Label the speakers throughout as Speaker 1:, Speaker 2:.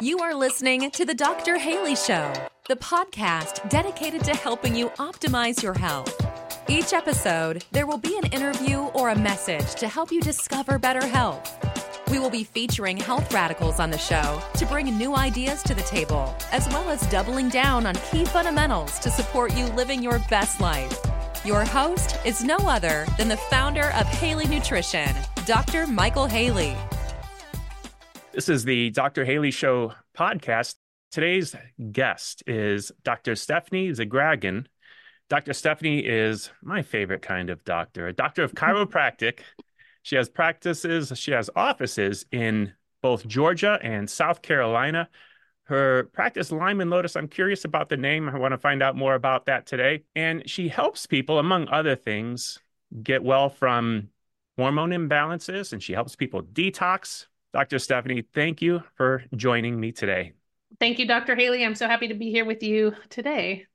Speaker 1: You are listening to The Dr. Haley Show, the podcast dedicated to helping you optimize your health. Each episode, there will be an interview or a message to help you discover better health. We will be featuring health radicals on the show to bring new ideas to the table, as well as doubling down on key fundamentals to support you living your best life. Your host is no other than the founder of Haley Nutrition, Dr. Michael Haley.
Speaker 2: This is the Dr. Haley Show podcast. Today's guest is Dr. Stephanie Zgraggen. Dr. Stephanie is my favorite kind of doctor, a doctor of chiropractic. She has practices, she has offices in both Georgia and South Carolina. Her practice, Lime and Lotus, I'm curious about the name. I want to find out more about that today. And she helps people, among other things, get well from hormone imbalances and she helps people detox, Dr. Stephanie, thank you for joining me today.
Speaker 3: Thank you, Dr. Haley. I'm so happy to be here with you today.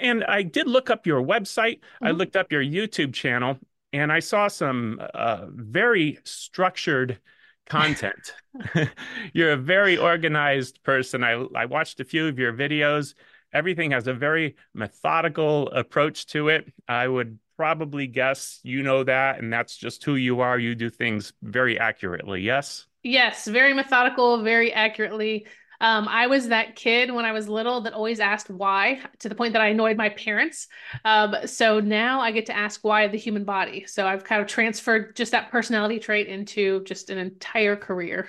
Speaker 2: And I did look up your website. Mm-hmm. I looked up your YouTube channel, and I saw some uh, very structured content. You're a very organized person. I I watched a few of your videos. Everything has a very methodical approach to it. I would probably guess you know that, and that's just who you are. You do things very accurately. Yes.
Speaker 3: Yes, very methodical, very accurately. Um, I was that kid when I was little that always asked why to the point that I annoyed my parents. Um, so now I get to ask why the human body. So I've kind of transferred just that personality trait into just an entire career.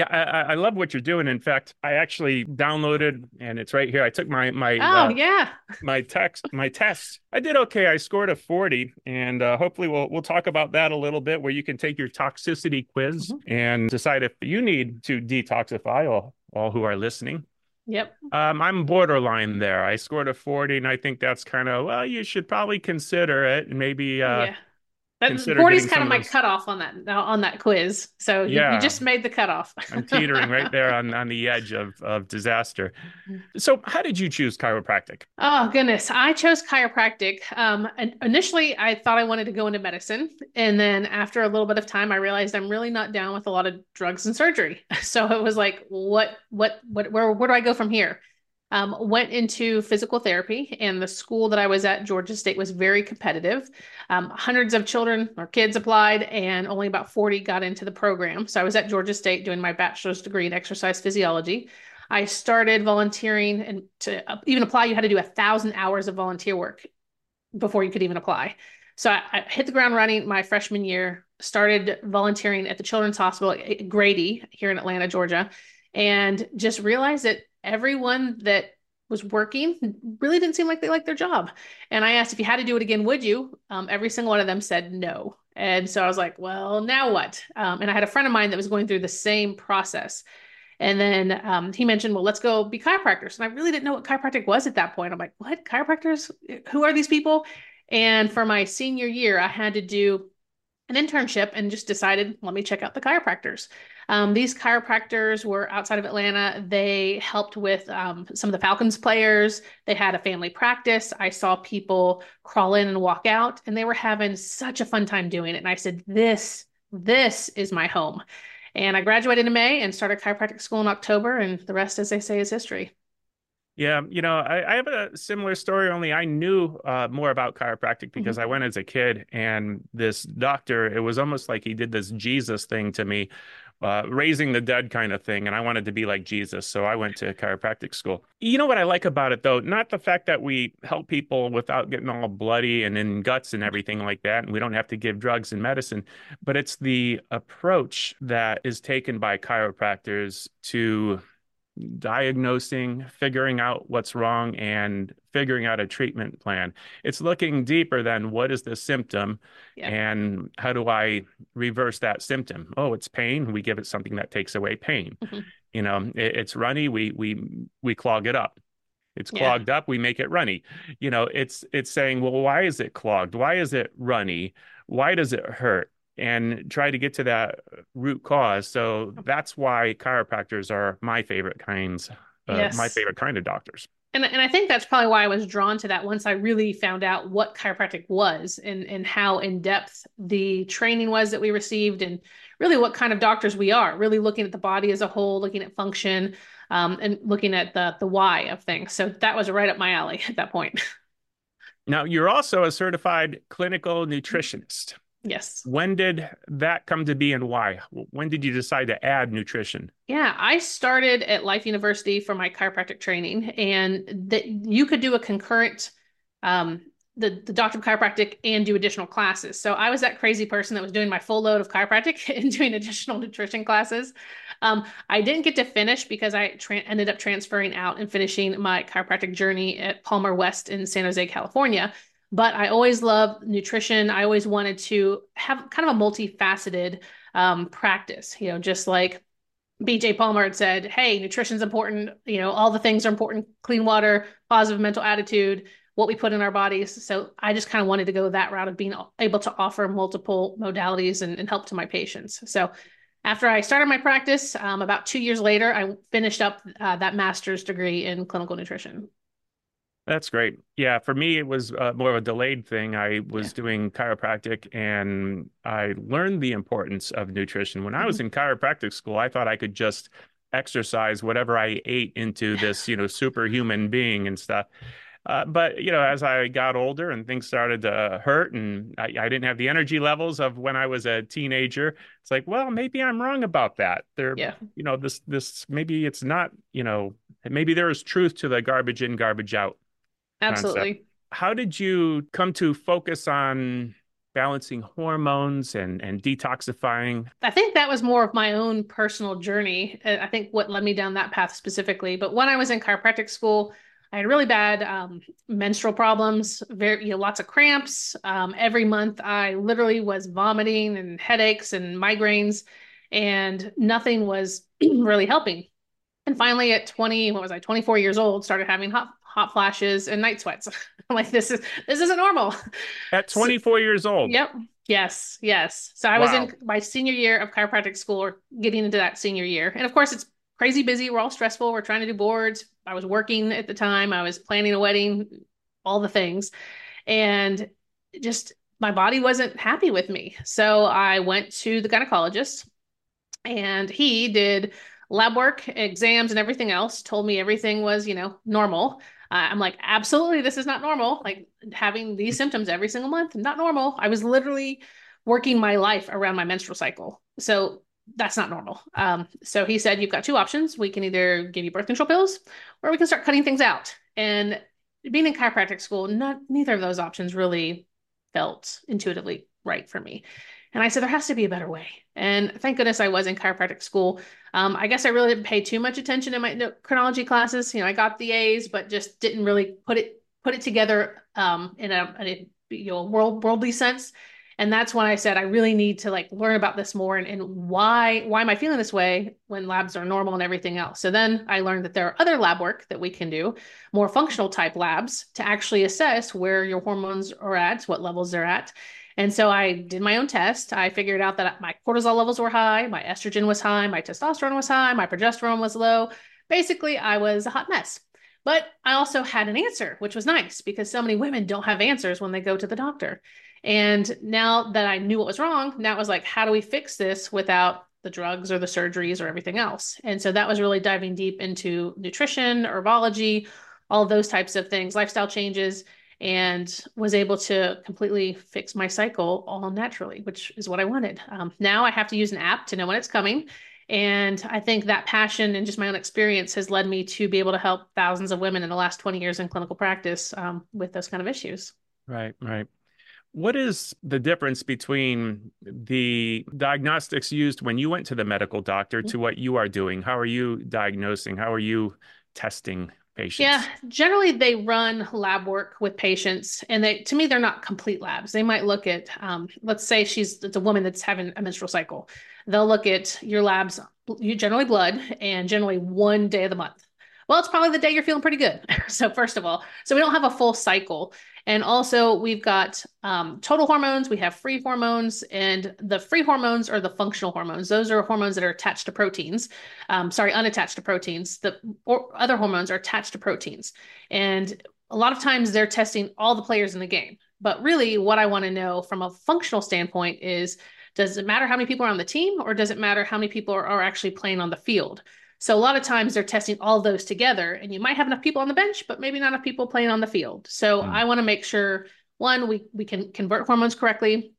Speaker 2: Yeah, I, I, love what you're doing. In fact, I actually downloaded, and it's right here. I took my my
Speaker 3: oh uh, yeah
Speaker 2: my text my test. I did okay. I scored a 40, and uh, hopefully we'll we'll talk about that a little bit, where you can take your toxicity quiz mm-hmm. and decide if you need to detoxify. All all who are listening.
Speaker 3: Yep.
Speaker 2: Um, I'm borderline there. I scored a 40, and I think that's kind of well. You should probably consider it. Maybe uh, yeah.
Speaker 3: That 40 is kind of my those... cutoff on that on that quiz. So you, yeah. you just made the cutoff.
Speaker 2: I'm teetering right there on, on the edge of, of disaster. So how did you choose chiropractic?
Speaker 3: Oh goodness. I chose chiropractic. Um, initially I thought I wanted to go into medicine. And then after a little bit of time, I realized I'm really not down with a lot of drugs and surgery. So it was like, what, what, what, where, where do I go from here? Um, went into physical therapy, and the school that I was at, Georgia State, was very competitive. Um, hundreds of children or kids applied, and only about 40 got into the program. So I was at Georgia State doing my bachelor's degree in exercise physiology. I started volunteering, and to even apply, you had to do a thousand hours of volunteer work before you could even apply. So I, I hit the ground running my freshman year, started volunteering at the Children's Hospital at Grady here in Atlanta, Georgia, and just realized that everyone that was working really didn't seem like they liked their job. And I asked if you had to do it again, would you? Um, every single one of them said no. And so I was like, well, now what? Um, and I had a friend of mine that was going through the same process. And then um, he mentioned, well, let's go be chiropractors. And I really didn't know what chiropractic was at that point. I'm like, what? Chiropractors? Who are these people? And for my senior year, I had to do an internship and just decided, let me check out the chiropractors. Um, these chiropractors were outside of Atlanta. They helped with um, some of the Falcons players. They had a family practice. I saw people crawl in and walk out, and they were having such a fun time doing it. And I said, This, this is my home. And I graduated in May and started chiropractic school in October, and the rest, as they say, is history.
Speaker 2: Yeah, you know, I, I, have a similar story. Only I knew uh, more about chiropractic because mm-hmm. I went as a kid, and this doctor. It was almost like he did this Jesus thing to me, uh, raising the dead kind of thing. And I wanted to be like Jesus. So I went to chiropractic school. You know what I like about it, though? Not the fact that we help people without getting all bloody and in guts and everything like that. And we don't have to give drugs and medicine, but it's the approach that is taken by chiropractors to diagnosing, figuring out what's wrong, and figuring out a treatment plan. It's looking deeper than what is the symptom yeah. and how do I reverse that symptom? Oh, it's pain. We give it something that takes away pain. Mm-hmm. You know, it, it's runny. We we we clog it up. It's clogged yeah. up. We make it runny. You know, it's it's saying, well, why is it clogged? Why is it runny? Why does it hurt? And try to get to that root cause. So that's why chiropractors are my favorite kinds, uh, yes. my favorite kind of doctors.
Speaker 3: And, and I think that's probably why I was drawn to that once I really found out what chiropractic was and, and how in depth the training was that we received and really what kind of doctors we are, really looking at the body as a whole, looking at function, um, and looking at the the why of things. So that was right up my alley at that point.
Speaker 2: Now, you're also a certified clinical nutritionist.
Speaker 3: Yes.
Speaker 2: When did that come to be and why? When did you decide to add nutrition?
Speaker 3: Yeah, I started at Life University for my chiropractic training, and that you could do a concurrent um, the, the doctor of chiropractic and do additional classes. So I was that crazy person that was doing my full load of chiropractic and doing additional nutrition classes. Um, I didn't get to finish because I tra- ended up transferring out and finishing my chiropractic journey at Palmer West in San Jose, California. But I always loved nutrition. I always wanted to have kind of a multifaceted um, practice, you know, just like BJ Palmer had said, hey, nutrition's important. You know, all the things are important clean water, positive mental attitude, what we put in our bodies. So I just kind of wanted to go that route of being able to offer multiple modalities and, and help to my patients. So after I started my practice, um, about two years later, I finished up uh, that master's degree in clinical nutrition.
Speaker 2: That's great. Yeah, for me, it was uh, more of a delayed thing. I was yeah. doing chiropractic and I learned the importance of nutrition. When mm-hmm. I was mm-hmm. in chiropractic school, I thought I could just exercise whatever I ate into this, you know, superhuman being and stuff. Uh, but you know, as I got older and things started to hurt, and I, I, didn't have the energy levels of when I was a teenager, it's like, well, maybe I'm wrong about that. There, yeah. you know, this this maybe it's not, you know, maybe there is truth to the garbage in, garbage out.
Speaker 3: Absolutely.
Speaker 2: Concept. How did you come to focus on balancing hormones and and detoxifying?
Speaker 3: I think that was more of my own personal journey. I think what led me down that path specifically. But when I was in chiropractic school I had really bad um, menstrual problems, very you know, lots of cramps. Um, every month, I literally was vomiting and headaches and migraines, and nothing was really helping. And finally, at 20, what was I, 24 years old, started having hot hot flashes and night sweats. I'm like, this is this isn't normal.
Speaker 2: At 24 so, years old.
Speaker 3: Yep. Yes. Yes. So I wow. was in my senior year of chiropractic school, or getting into that senior year, and of course, it's crazy busy. We're all stressful. We're trying to do boards. I was working at the time. I was planning a wedding, all the things. And just my body wasn't happy with me. So I went to the gynecologist and he did lab work, exams, and everything else, told me everything was, you know, normal. Uh, I'm like, absolutely, this is not normal. Like having these symptoms every single month, not normal. I was literally working my life around my menstrual cycle. So that's not normal. Um, so he said, You've got two options. We can either give you birth control pills or we can start cutting things out. And being in chiropractic school, not neither of those options really felt intuitively right for me. And I said, there has to be a better way. And thank goodness I was in chiropractic school. Um, I guess I really didn't pay too much attention in my chronology classes. You know, I got the A's, but just didn't really put it put it together um, in a, a you know world worldly sense and that's when i said i really need to like learn about this more and, and why why am i feeling this way when labs are normal and everything else so then i learned that there are other lab work that we can do more functional type labs to actually assess where your hormones are at what levels they're at and so i did my own test i figured out that my cortisol levels were high my estrogen was high my testosterone was high my progesterone was low basically i was a hot mess but I also had an answer, which was nice because so many women don't have answers when they go to the doctor. And now that I knew what was wrong, now it was like, how do we fix this without the drugs or the surgeries or everything else? And so that was really diving deep into nutrition, herbology, all those types of things, lifestyle changes, and was able to completely fix my cycle all naturally, which is what I wanted. Um, now I have to use an app to know when it's coming. And I think that passion and just my own experience has led me to be able to help thousands of women in the last 20 years in clinical practice um, with those kind of issues.
Speaker 2: Right, right. What is the difference between the diagnostics used when you went to the medical doctor to what you are doing? How are you diagnosing? How are you testing patients?
Speaker 3: Yeah, generally they run lab work with patients, and they to me they're not complete labs. They might look at, um, let's say she's it's a woman that's having a menstrual cycle. They'll look at your labs, you generally blood, and generally one day of the month. Well, it's probably the day you're feeling pretty good. so first of all, so we don't have a full cycle. And also, we've got um, total hormones, we have free hormones, and the free hormones are the functional hormones. Those are hormones that are attached to proteins. Um, sorry, unattached to proteins. The other hormones are attached to proteins. And a lot of times they're testing all the players in the game. But really, what I want to know from a functional standpoint is Does it matter how many people are on the team or does it matter how many people are, are actually playing on the field? So a lot of times they're testing all those together and you might have enough people on the bench, but maybe not enough people playing on the field. So mm. I want to make sure one, we, we can convert hormones correctly.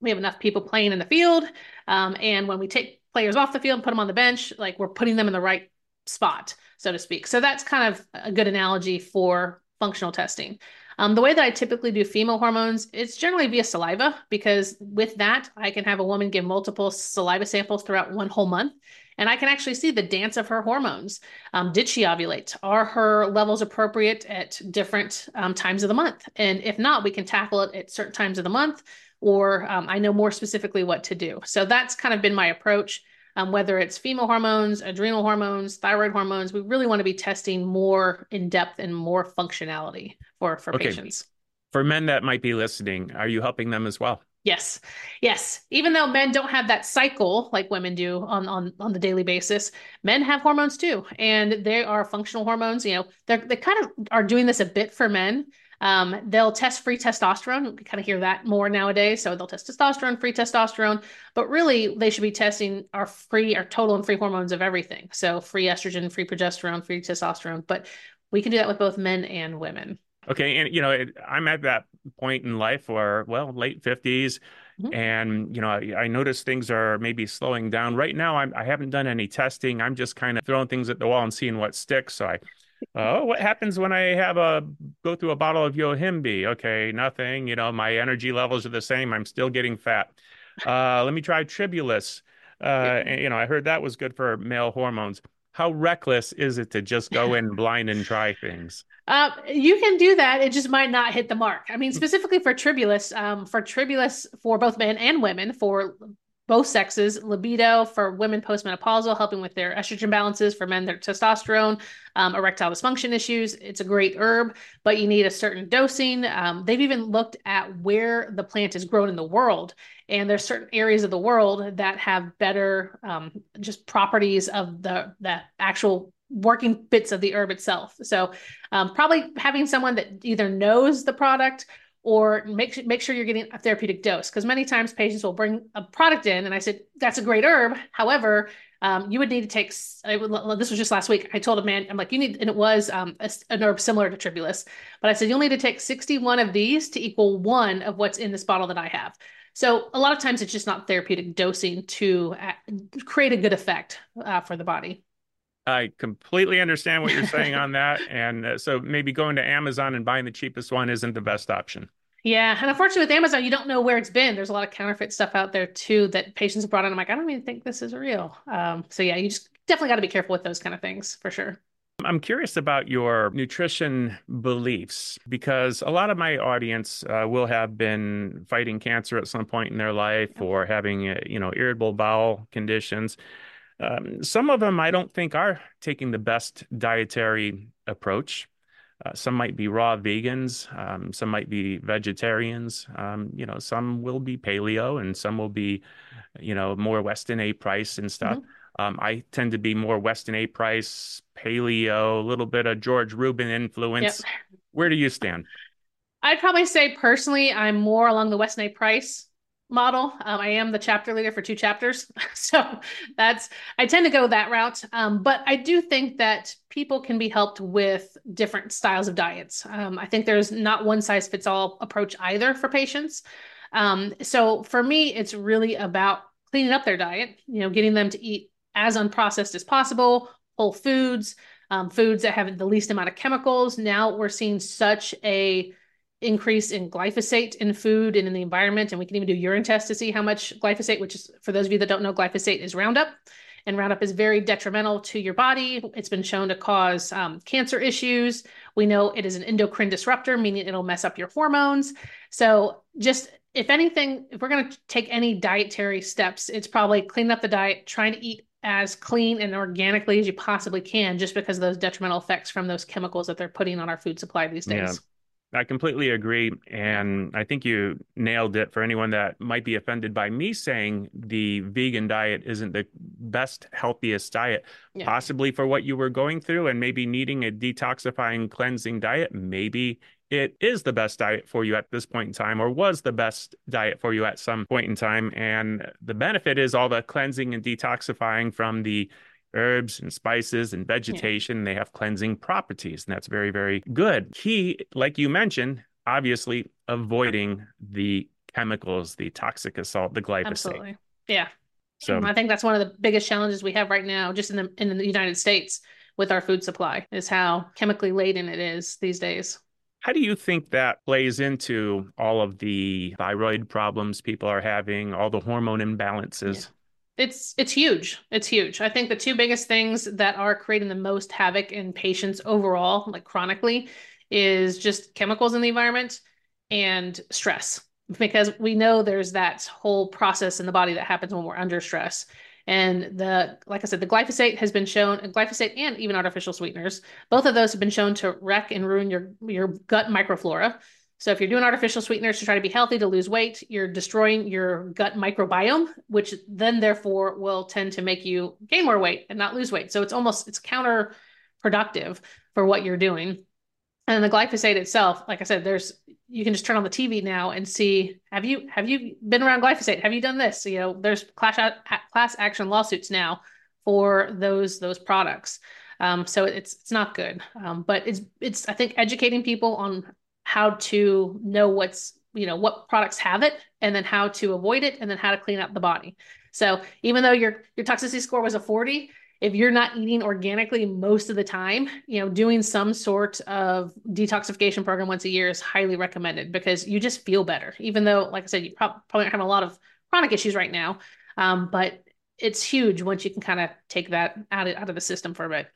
Speaker 3: We have enough people playing in the field. Um, and when we take players off the field and put them on the bench, like we're putting them in the right spot, so to speak. So that's kind of a good analogy for functional testing. Um, the way that I typically do female hormones, it's generally via saliva because with that, I can have a woman give multiple saliva samples throughout one whole month. And I can actually see the dance of her hormones. Um, did she ovulate? Are her levels appropriate at different um, times of the month? And if not, we can tackle it at certain times of the month, or um, I know more specifically what to do. So that's kind of been my approach. Um, whether it's female hormones, adrenal hormones, thyroid hormones, we really want to be testing more in depth and more functionality for for okay. patients.
Speaker 2: For men that might be listening, are you helping them as well?
Speaker 3: Yes. Yes. Even though men don't have that cycle like women do on, on, on the daily basis, men have hormones too. And they are functional hormones. You know, they're, they kind of are doing this a bit for men. Um, they'll test free testosterone. We kind of hear that more nowadays. So they'll test testosterone, free testosterone, but really they should be testing our free, our total and free hormones of everything. So free estrogen, free progesterone, free testosterone. But we can do that with both men and women.
Speaker 2: Okay, and you know, it, I'm at that point in life where, well, late 50s, mm-hmm. and you know, I, I notice things are maybe slowing down. Right now, I'm, I haven't done any testing. I'm just kind of throwing things at the wall and seeing what sticks. So I, oh, what happens when I have a go through a bottle of Yohimbe? Okay, nothing. You know, my energy levels are the same. I'm still getting fat. Uh, let me try Tribulus. Uh, and, you know, I heard that was good for male hormones how reckless is it to just go in blind and try things?
Speaker 3: Uh, you can do that. It just might not hit the mark. I mean, specifically for Tribulus, um, for Tribulus for both men and women, for both sexes, libido for women postmenopausal, helping with their estrogen balances, for men, their testosterone, um, erectile dysfunction issues. It's a great herb, but you need a certain dosing. Um, they've even looked at where the plant is grown in the world, and there's certain areas of the world that have better um, just properties of the the actual working bits of the herb itself. So, um, probably having someone that either knows the product or make make sure you're getting a therapeutic dose because many times patients will bring a product in and I said that's a great herb. However um, you would need to take this was just last week I told a man I'm like you need and it was um, a, an herb similar to tribulus but I said you'll need to take 61 of these to equal one of what's in this bottle that I have. So a lot of times it's just not therapeutic dosing to uh, create a good effect uh, for the body
Speaker 2: I completely understand what you're saying on that. And uh, so maybe going to Amazon and buying the cheapest one isn't the best option.
Speaker 3: Yeah. And unfortunately, with Amazon, you don't know where it's been. There's a lot of counterfeit stuff out there too that patients have brought in. I'm like, I don't even think this is real. Um, so, yeah, you just definitely got to be careful with those kind of things for sure.
Speaker 2: I'm curious about your nutrition beliefs because a lot of my audience uh, will have been fighting cancer at some point in their life or having, uh, you know, irritable bowel conditions. Um, some of them I don't think are taking the best dietary approach. Uh, some might be raw vegans. Um, some might be vegetarians. Um, you know, some will be paleo, and some will be, you know, more Weston A. Price and stuff. Mm-hmm. Um, I tend to be more Weston A. Price, paleo, a little bit of Jordan Rubin influence. Yep. Where do you stand?
Speaker 3: I'd probably say personally, I'm more along the Weston A. Price model. Um, I am the chapter leader for two chapters. so that's, I tend to go that route. Um, but I do think that people can be helped with different styles of diets. Um, I think there's not one size fits all approach either for patients. Um, so for me, it's really about cleaning up their diet, you know, getting them to eat as unprocessed as possible, whole foods, um, foods that have the least amount of chemicals. Now we're seeing such a increase in glyphosate in food and in the environment. And we can even do urine tests to see how much glyphosate, which is for those of you that don't know, glyphosate is Roundup. And Roundup is very detrimental to your body. It's been shown to cause um, cancer issues. We know it is an endocrine disruptor, meaning it'll mess up your hormones. So, just if anything, if we're going to take any dietary steps, it's probably cleaning up the diet, trying to eat as clean and organically as you possibly can, just because of those detrimental effects from those chemicals that they're putting on our food supply these days.
Speaker 2: Yeah I completely agree. And I think you nailed it for anyone that might be offended by me saying the vegan diet isn't the best, healthiest diet, yeah. possibly for what you were going through and maybe needing a detoxifying, cleansing diet. Maybe it is the best diet for you at this point in time or was the best diet for you at some point in time. And the benefit is all the cleansing and detoxifying from the herbs and spices and vegetation. Yeah. They have cleansing properties, and that's very, very good. Key, like you mentioned, obviously avoiding the chemicals, the toxic assault, the glyphosate.
Speaker 3: Absolutely. Yeah. So I think that's one of the biggest challenges we have right now, just in the in the United States with our food supply, is how chemically laden it is these days.
Speaker 2: How do you think that plays into all of the thyroid problems people are having, all the hormone imbalances? Yeah
Speaker 3: it's it's huge. It's huge. I think the two biggest things that are creating the most havoc in patients overall like chronically is just chemicals in the environment and stress. Because we know there's that whole process in the body that happens when we're under stress. And the like i said the glyphosate has been shown glyphosate and even artificial sweeteners both of those have been shown to wreck and ruin your your gut microflora so if you're doing artificial sweeteners to try to be healthy, to lose weight, you're destroying your gut microbiome, which then therefore will tend to make you gain more weight and not lose weight. So it's almost it's counterproductive for what you're doing. And the glyphosate itself, like I said, there's you can just turn on the TV now and see have you have you been around glyphosate? Have you done this? You know, there's class class action lawsuits now for those those products. Um, so it's it's not good. Um, but it's it's I think educating people on how to know what's you know what products have it and then how to avoid it and then how to clean up the body. So even though your your toxicity score was a 40 if you're not eating organically most of the time you know doing some sort of detoxification program once a year is highly recommended because you just feel better. Even though like i said you probably have a lot of chronic issues right now um, but it's huge once you can kind of take that out of, out of the system for a bit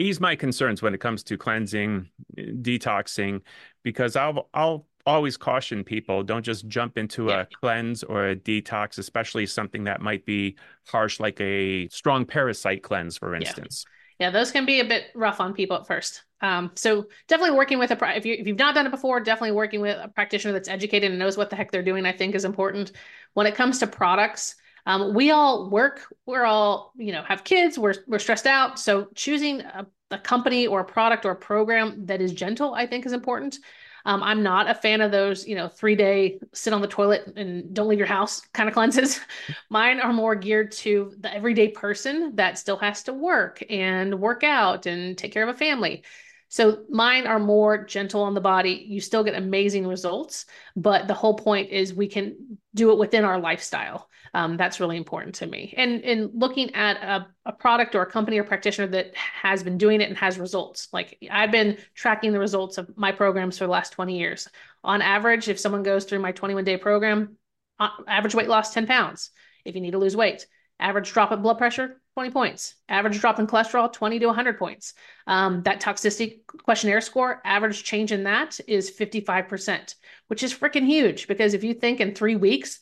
Speaker 2: ease my concerns when it comes to cleansing, detoxing, because I'll I'll always caution people don't just jump into yeah. a cleanse or a detox, especially something that might be harsh, like a strong parasite cleanse, for instance.
Speaker 3: Yeah, yeah those can be a bit rough on people at first. Um, so definitely working with a if you if you've not done it before, definitely working with a practitioner that's educated and knows what the heck they're doing, I think is important. When it comes to products, um, we all work, we're all, you know, have kids, we're, we're stressed out. So choosing a, a company or a product or a program that is gentle, I think is important. Um, I'm not a fan of those, you know, three day sit on the toilet and don't leave your house kind of cleanses. Mine are more geared to the everyday person that still has to work and work out and take care of a family. So mine are more gentle on the body. You still get amazing results, but the whole point is we can do it within our lifestyle. Um, that's really important to me. And in looking at a, a product or a company or practitioner that has been doing it and has results, like I've been tracking the results of my programs for the last 20 years. On average, if someone goes through my 21 day program, uh, average weight loss 10 pounds. If you need to lose weight, average drop in blood pressure 20 points. Average drop in cholesterol 20 to 100 points. Um, that toxicity questionnaire score average change in that is 55% which is freaking huge because if you think in three weeks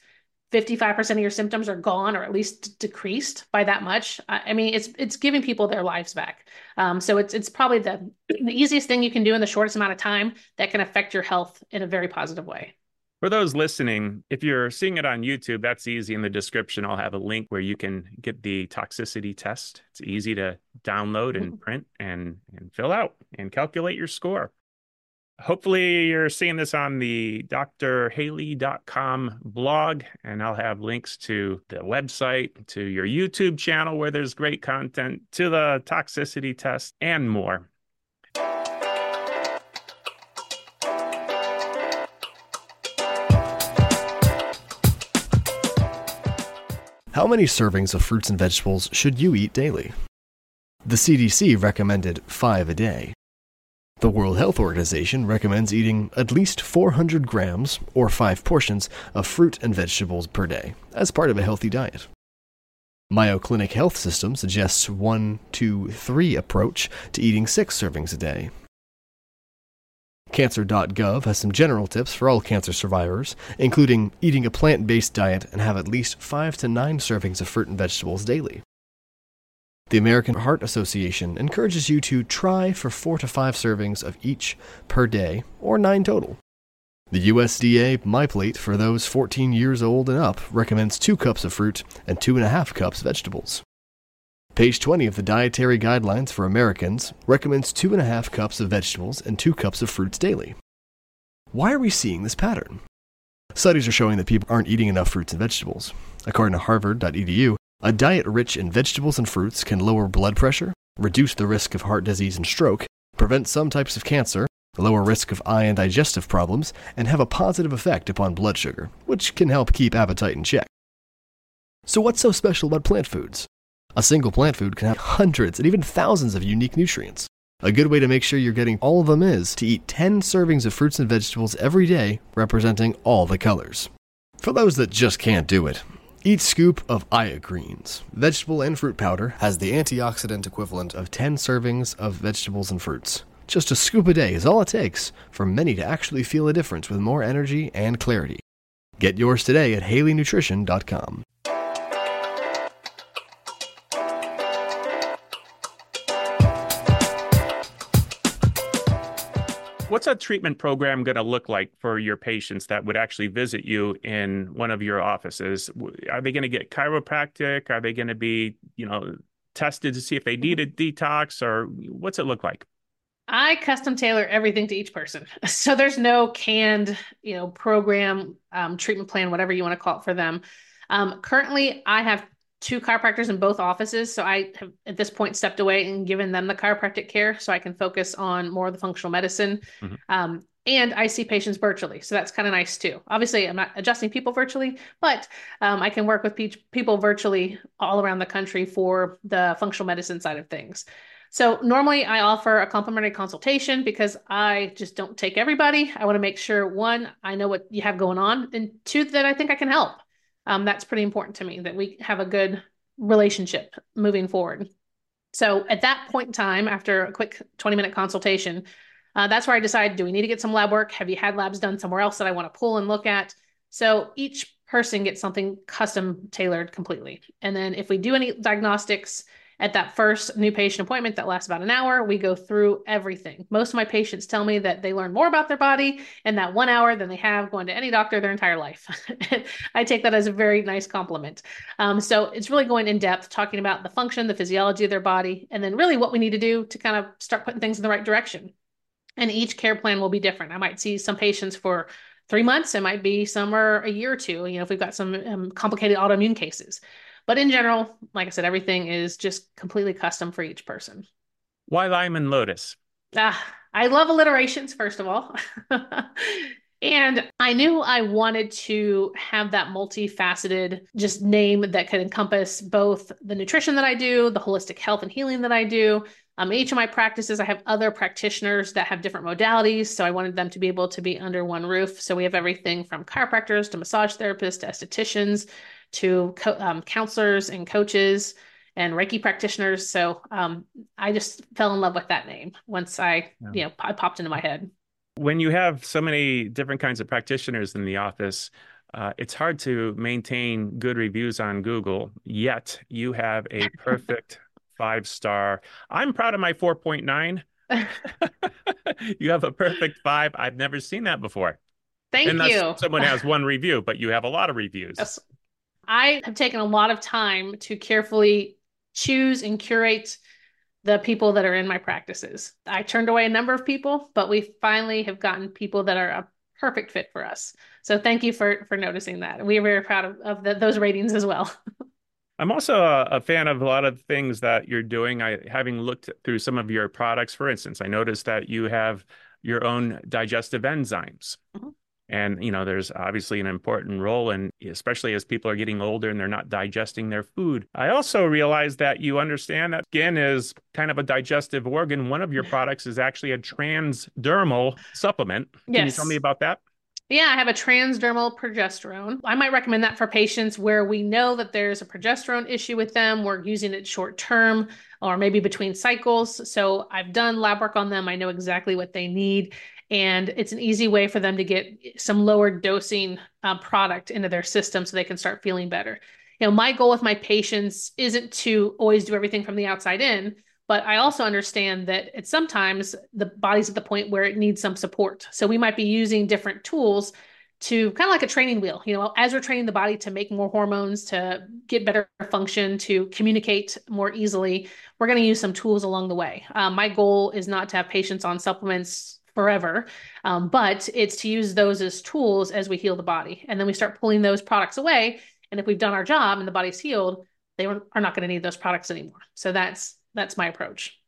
Speaker 3: 55% of your symptoms are gone or at least decreased by that much i mean it's it's giving people their lives back. Um, so it's it's probably the, the easiest thing you can do in the shortest amount of time that can affect your health in a very positive way
Speaker 2: for those listening, if you're seeing it on YouTube, that's easy. In the description, I'll have a link where you can get the toxicity test. It's easy to download and print and, and fill out and calculate your score. Hopefully, you're seeing this on the drhaley.com blog, and I'll have links to the website, to your YouTube channel where there's great content, to the toxicity test, and more.
Speaker 4: How many servings of fruits and vegetables should you eat daily? The CDC recommended five a day. The World Health Organization recommends eating at least 400 grams, or five portions, of fruit and vegetables per day as part of a healthy diet. Mayo Clinic Health System suggests one, two, three approach to eating six servings a day. Cancer.gov has some general tips for all cancer survivors, including eating a plant based diet and have at least 5 to 9 servings of fruit and vegetables daily. The American Heart Association encourages you to try for four to five servings of each per day, or nine total. The USDA MyPlate for those 14 years old and up recommends two cups of fruit and two and a half cups of vegetables. Page 20 of the Dietary Guidelines for Americans recommends two and a half cups of vegetables and two cups of fruits daily. Why are we seeing this pattern? Studies are showing that people aren't eating enough fruits and vegetables. According to Harvard.edu, a diet rich in vegetables and fruits can lower blood pressure, reduce the risk of heart disease and stroke, prevent some types of cancer, lower risk of eye and digestive problems, and have a positive effect upon blood sugar, which can help keep appetite in check. So, what's so special about plant foods? A single plant food can have hundreds and even thousands of unique nutrients. A good way to make sure you're getting all of them is to eat 10 servings of fruits and vegetables every day, representing all the colors. For those that just can't do it, each scoop of Aya Greens, vegetable and fruit powder, has the antioxidant equivalent of 10 servings of vegetables and fruits. Just a scoop a day is all it takes for many to actually feel a difference with more energy and clarity. Get yours today at HaleyNutrition.com.
Speaker 2: What's a treatment program going to look like for your patients that would actually visit you in one of your offices? Are they going to get chiropractic? Are they going to be, you know, tested to see if they need a detox or what's it look like?
Speaker 3: I custom tailor everything to each person. So there's no canned, you know, program, um, treatment plan, whatever you want to call it for them. Um, currently, I have two chiropractors in both offices. So I have at this point stepped away and given them the chiropractic care so I can focus on more of the functional medicine. Mm-hmm. Um, and I see patients virtually. So that's kind of nice too. Obviously, I'm not adjusting people virtually, but um, I can work with pe- people virtually all around the country for the functional medicine side of things. So normally I offer a complimentary consultation because I just don't take everybody. I want to make sure one, I know what you have going on, and two, that I think I can help um, that's pretty important to me that we have a good relationship moving forward. So at that point in time, after a quick 20 minute consultation, uh, that's where I decide do we need to get some lab work? Have you had labs done somewhere else that I want to pull and look at? So each person gets something custom tailored completely. And then if we do any diagnostics, at that first new patient appointment that lasts about an hour, we go through everything. Most of my patients tell me that they learn more about their body in that one hour than they have going to any doctor their entire life. I take that as a very nice compliment. Um, so it's really going in depth, talking about the function, the physiology of their body, and then really what we need to do to kind of start putting things in the right direction. And each care plan will be different. I might see some patients for three months. It might be somewhere a year or two, you know, if we've got some um, complicated autoimmune cases. But in general, like I said, everything is just completely custom for each person.
Speaker 2: Why Lime and Lotus?
Speaker 3: Ah, I love alliterations, first of all. and I knew I wanted to have that multifaceted just name that could encompass both the nutrition that I do, the holistic health and healing that I do. Um, each of my practices, I have other practitioners that have different modalities. So I wanted them to be able to be under one roof. So we have everything from chiropractors to massage therapists to estheticians to co- um, counselors and coaches and Reiki practitioners. So um, I just fell in love with that name once I, yeah. you know, I popped into my head.
Speaker 2: When you have so many different kinds of practitioners in the office, uh, it's hard to maintain good reviews on Google. Yet you have a perfect five star. I'm proud of my 4.9. you have a perfect five. I've never seen that before.
Speaker 3: Thank
Speaker 2: and
Speaker 3: you.
Speaker 2: Someone has one review, but you have a lot of reviews. Yes.
Speaker 3: I have taken a lot of time to carefully choose and curate the people that are in my practices. I turned away a number of people, but we finally have gotten people that are a perfect fit for us. So thank you for for noticing that. We are very proud of, of the, those ratings as well.
Speaker 2: I'm also a, a, fan of a lot of things that you're doing. I having looked through some of your products, for instance, I noticed that you have your own digestive enzymes. Mm-hmm. And, you know, there's obviously an important role, and especially as people are getting older and they're not digesting their food. I also realize that you understand that skin is kind of a digestive organ. One of your products is actually a transdermal supplement. Yes. Can you tell me about that?
Speaker 3: Yeah, I have a transdermal progesterone. I might recommend that for patients where we know that there's a progesterone issue with them. We're using it short term or maybe between cycles. So I've done lab work on them. I know exactly what they need and it's an easy way for them to get some lower dosing uh, product into their system so they can start feeling better you know, my goal with my patients isn't to always do everything from the outside in, but I also understand that it's sometimes the body's at the point where it needs some support. So we might be using different tools to kind of like a training wheel, you know, as we're training the body to make more hormones, to get better function, to communicate more easily, we're going to use some tools along the way. Um, my goal is not to have patients on supplements forever, um, but it's to use those as tools as we heal the body. And then we start pulling those products away. And if we've done our job and the body's healed, they are not going to need those products anymore. So that's that's my approach.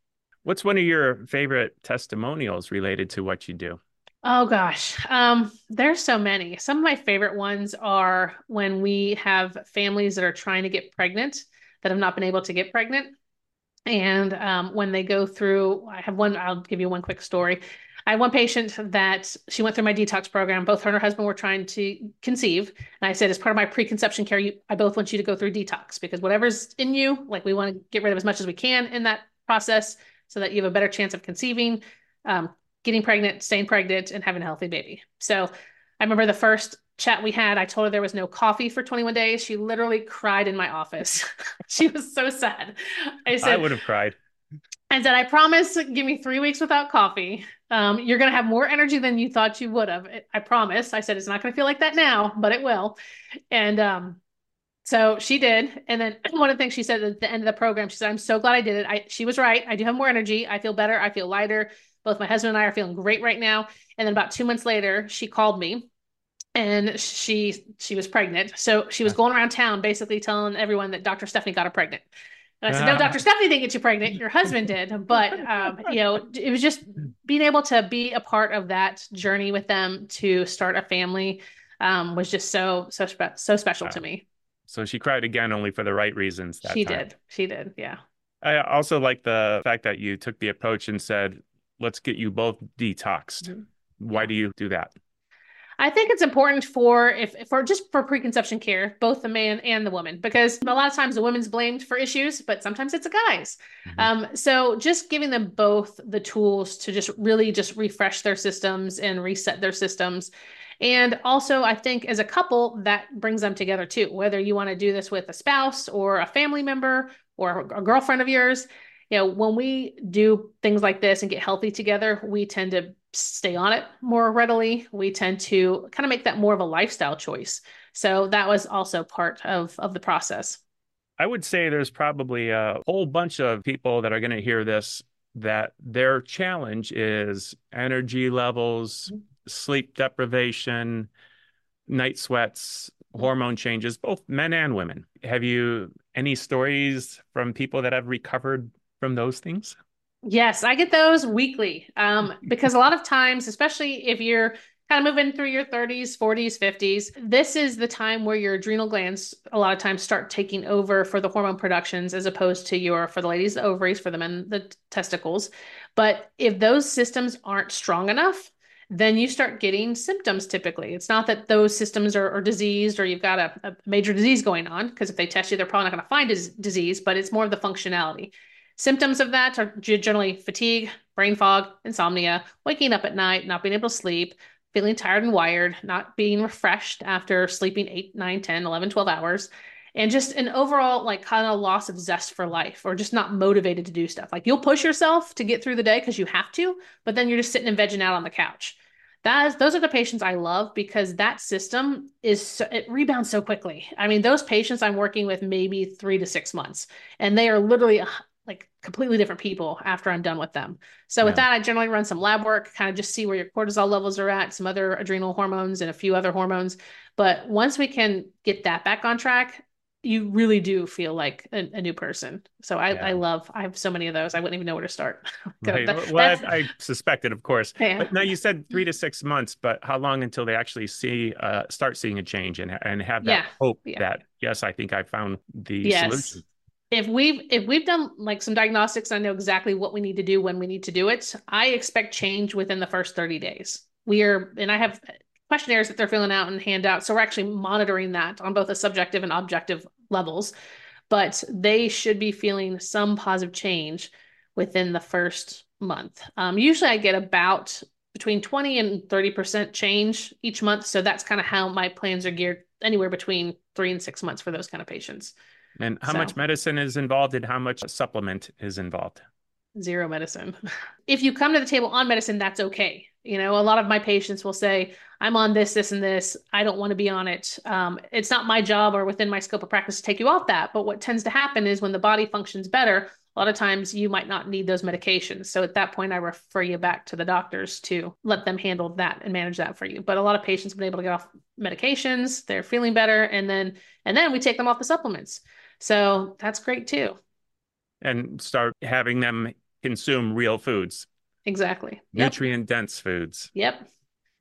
Speaker 2: What's one of your favorite testimonials related to what you do?
Speaker 3: Oh gosh, um, there's so many. Some of my favorite ones are when we have families that are trying to get pregnant that have not been able to get pregnant, and um, when they go through, I have one. I'll give you one quick story. I had one patient that she went through my detox program. Both her and her husband were trying to conceive, and I said, as part of my preconception care, you, I both want you to go through detox because whatever's in you, like we want to get rid of as much as we can in that process, so that you have a better chance of conceiving. Um, getting pregnant, staying pregnant, and having a healthy baby. So I remember the first chat we had, I told her there was no coffee for 21 days. She literally cried in my office. she was so sad.
Speaker 2: I said, I would have cried.
Speaker 3: I said, I promise, give me three weeks without coffee. Um, you're going to have more energy than you thought you would have. I promise. I said, it's not going to feel like that now, but it will. And um, so she did. And then one of the things she said at the end of the program, she said, I'm so glad I did it. I, she was right. I do have more energy. I feel better. I feel lighter. Both my husband and I are feeling great right now. And then about two months later, she called me and she she was pregnant. So she was going around town basically telling everyone that Dr. Stephanie got her pregnant. And I said, no, Dr. Stephanie didn't get you pregnant. Your husband did. But, um, you know, it was just being able to be a part of that journey with them to start a family um, was just so, so, spe- so special wow. to me.
Speaker 2: So she cried again, only for the right reasons.
Speaker 3: she
Speaker 2: time.
Speaker 3: did. She did. Yeah.
Speaker 2: I also like the fact that you took the approach and said, let's get you both detoxed. Mm-hmm. Why do you do that?
Speaker 3: I think it's important for if for just for preconception care, both the man and the woman, because a lot of times the woman's blamed for issues, but sometimes it's a guy's. Mm-hmm. Um, so just giving them both the tools to just really just refresh their systems and reset their systems. And also, I think as a couple, that brings them together too. Whether you want to do this with a spouse or a family member or a girlfriend of yours, you know, when we do things like this and get healthy together, we tend to stay on it more readily. We tend to kind of make that more of a lifestyle choice. So that was also part of of the process.
Speaker 2: I would say there's probably a whole bunch of people that are going to hear this that their challenge is energy levels, mm-hmm. sleep deprivation, night sweats, hormone changes, both men and women. Have you any stories from people that have recovered from those things?
Speaker 3: Yes, I get those weekly. Um, because a lot of times, especially if you're kind of moving through your 30s, 40s, 50s, this is the time where your adrenal glands a lot of times start taking over for the hormone productions as opposed to your for the ladies the ovaries, for the men the testicles. But if those systems aren't strong enough, then you start getting symptoms typically. It's not that those systems are, are diseased or you've got a, a major disease going on, because if they test you, they're probably not going to find a disease, but it's more of the functionality. Symptoms of that are generally fatigue, brain fog, insomnia, waking up at night, not being able to sleep, feeling tired and wired, not being refreshed after sleeping 8, 9, 10, 11, 12 hours, and just an overall like kind of loss of zest for life or just not motivated to do stuff. Like you'll push yourself to get through the day because you have to, but then you're just sitting and vegging out on the couch. That is, those are the patients I love because that system is so, it rebounds so quickly. I mean, those patients I'm working with maybe three to six months, and they are literally like completely different people after I'm done with them. So yeah. with that, I generally run some lab work, kind of just see where your cortisol levels are at, some other adrenal hormones and a few other hormones. But once we can get that back on track, you really do feel like a, a new person. So I, yeah. I love, I have so many of those. I wouldn't even know where to start.
Speaker 2: right. that, well, I, I, suspected, of course. Yeah. But now you said three to six months, but how long until they actually see, uh, start seeing a change and, and have that yeah. hope that, yes, I think I found the yes. solution
Speaker 3: if we've if we've done like some diagnostics i know exactly what we need to do when we need to do it i expect change within the first 30 days. We are and i have questionnaires that they're filling out and hand out so we're actually monitoring that on both a subjective and objective levels. But they should be feeling some positive change within the first month. Um, usually i get about between 20 and 30% change each month so that's kind of how my plans are geared anywhere between three and six months for those kind of patients.
Speaker 2: And how
Speaker 3: So-
Speaker 2: much medicine is involved and how much supplement is involved?
Speaker 3: Zero medicine. If you come to the table on medicine, that's okay. You know, a lot of my patients will say, I'm on this, this, and this. I don't want to be on it. Um, it's not my job or within my scope of practice to take you off that. But what tends to happen is when the body functions better, a lot of times you might not need those medications. So at that point, I refer you back to the doctors to let them handle that and manage that for you. But a lot of patients have been able to get off medications, they're feeling better, and then and then we take them off the supplements. So that's great too.
Speaker 2: And start having them consume real foods,
Speaker 3: Exactly.
Speaker 2: Nutrient dense foods.
Speaker 3: Yep.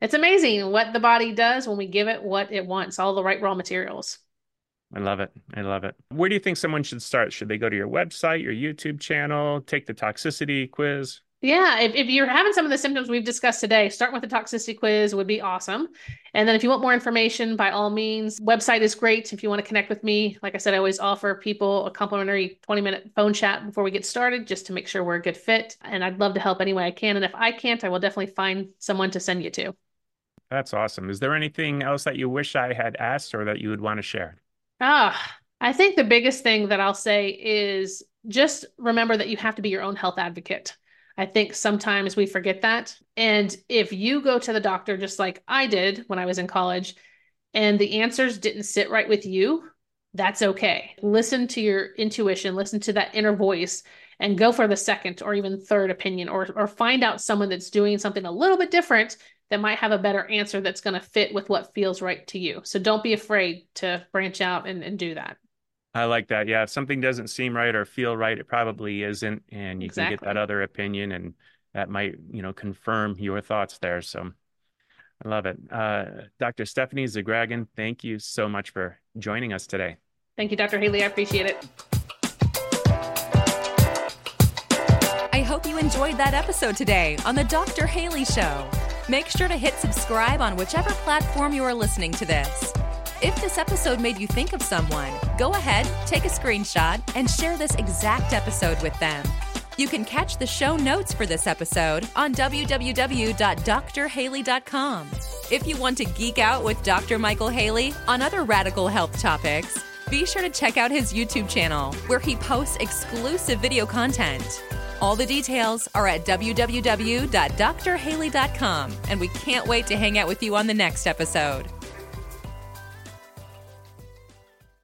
Speaker 3: It's amazing what the body does when we give it what it wants, all the right raw materials.
Speaker 2: I love it. I love it. Where do you think someone should start? Should they go to your website, your YouTube channel, take the toxicity quiz?
Speaker 3: Yeah, if, if you're having some of the symptoms we've discussed today, start with the toxicity quiz would be awesome. And then if you want more information, by all means, website is great. If you want to connect with me, like I said, I always offer people a complimentary 20 minute phone chat before we get started just to make sure we're a good fit. And I'd love to help any way I can. And if I can't, I will definitely find someone to send you to.
Speaker 2: That's awesome. Is there anything else that you wish I had asked or that you would want to share?
Speaker 3: Ah, I think the biggest thing that I'll say is just remember that you have to be your own health advocate. I think sometimes we forget that. And if you go to the doctor just like I did when I was in college and the answers didn't sit right with you, that's okay. Listen to your intuition, listen to that inner voice and go for the second or even third opinion or or find out someone that's doing something a little bit different that might have a better answer that's going to fit with what feels right to you. So don't be afraid to branch out and, and do that.
Speaker 2: I like that. Yeah. If something doesn't seem right or feel right, it probably isn't. And you can get that other opinion and that might, you know, confirm your thoughts there. So I love it. Uh, Dr. Stephanie Zgraggen, thank you so much for joining us today.
Speaker 3: Thank you, Dr. Haley. I appreciate it.
Speaker 1: I hope you enjoyed that episode today on The Dr. Haley Show. Make sure to hit subscribe on whichever platform you are listening to this. If this episode made you think of someone, go ahead, take a screenshot, and share this exact episode with them. You can catch the show notes for this episode on www.drhaley.com. If you want to geek out with Dr. Michael Haley on other radical health topics, be sure to check out his YouTube channel where he posts exclusive video content. All the details are at www.drhaley.com, and we can't wait to hang out with you on the next episode.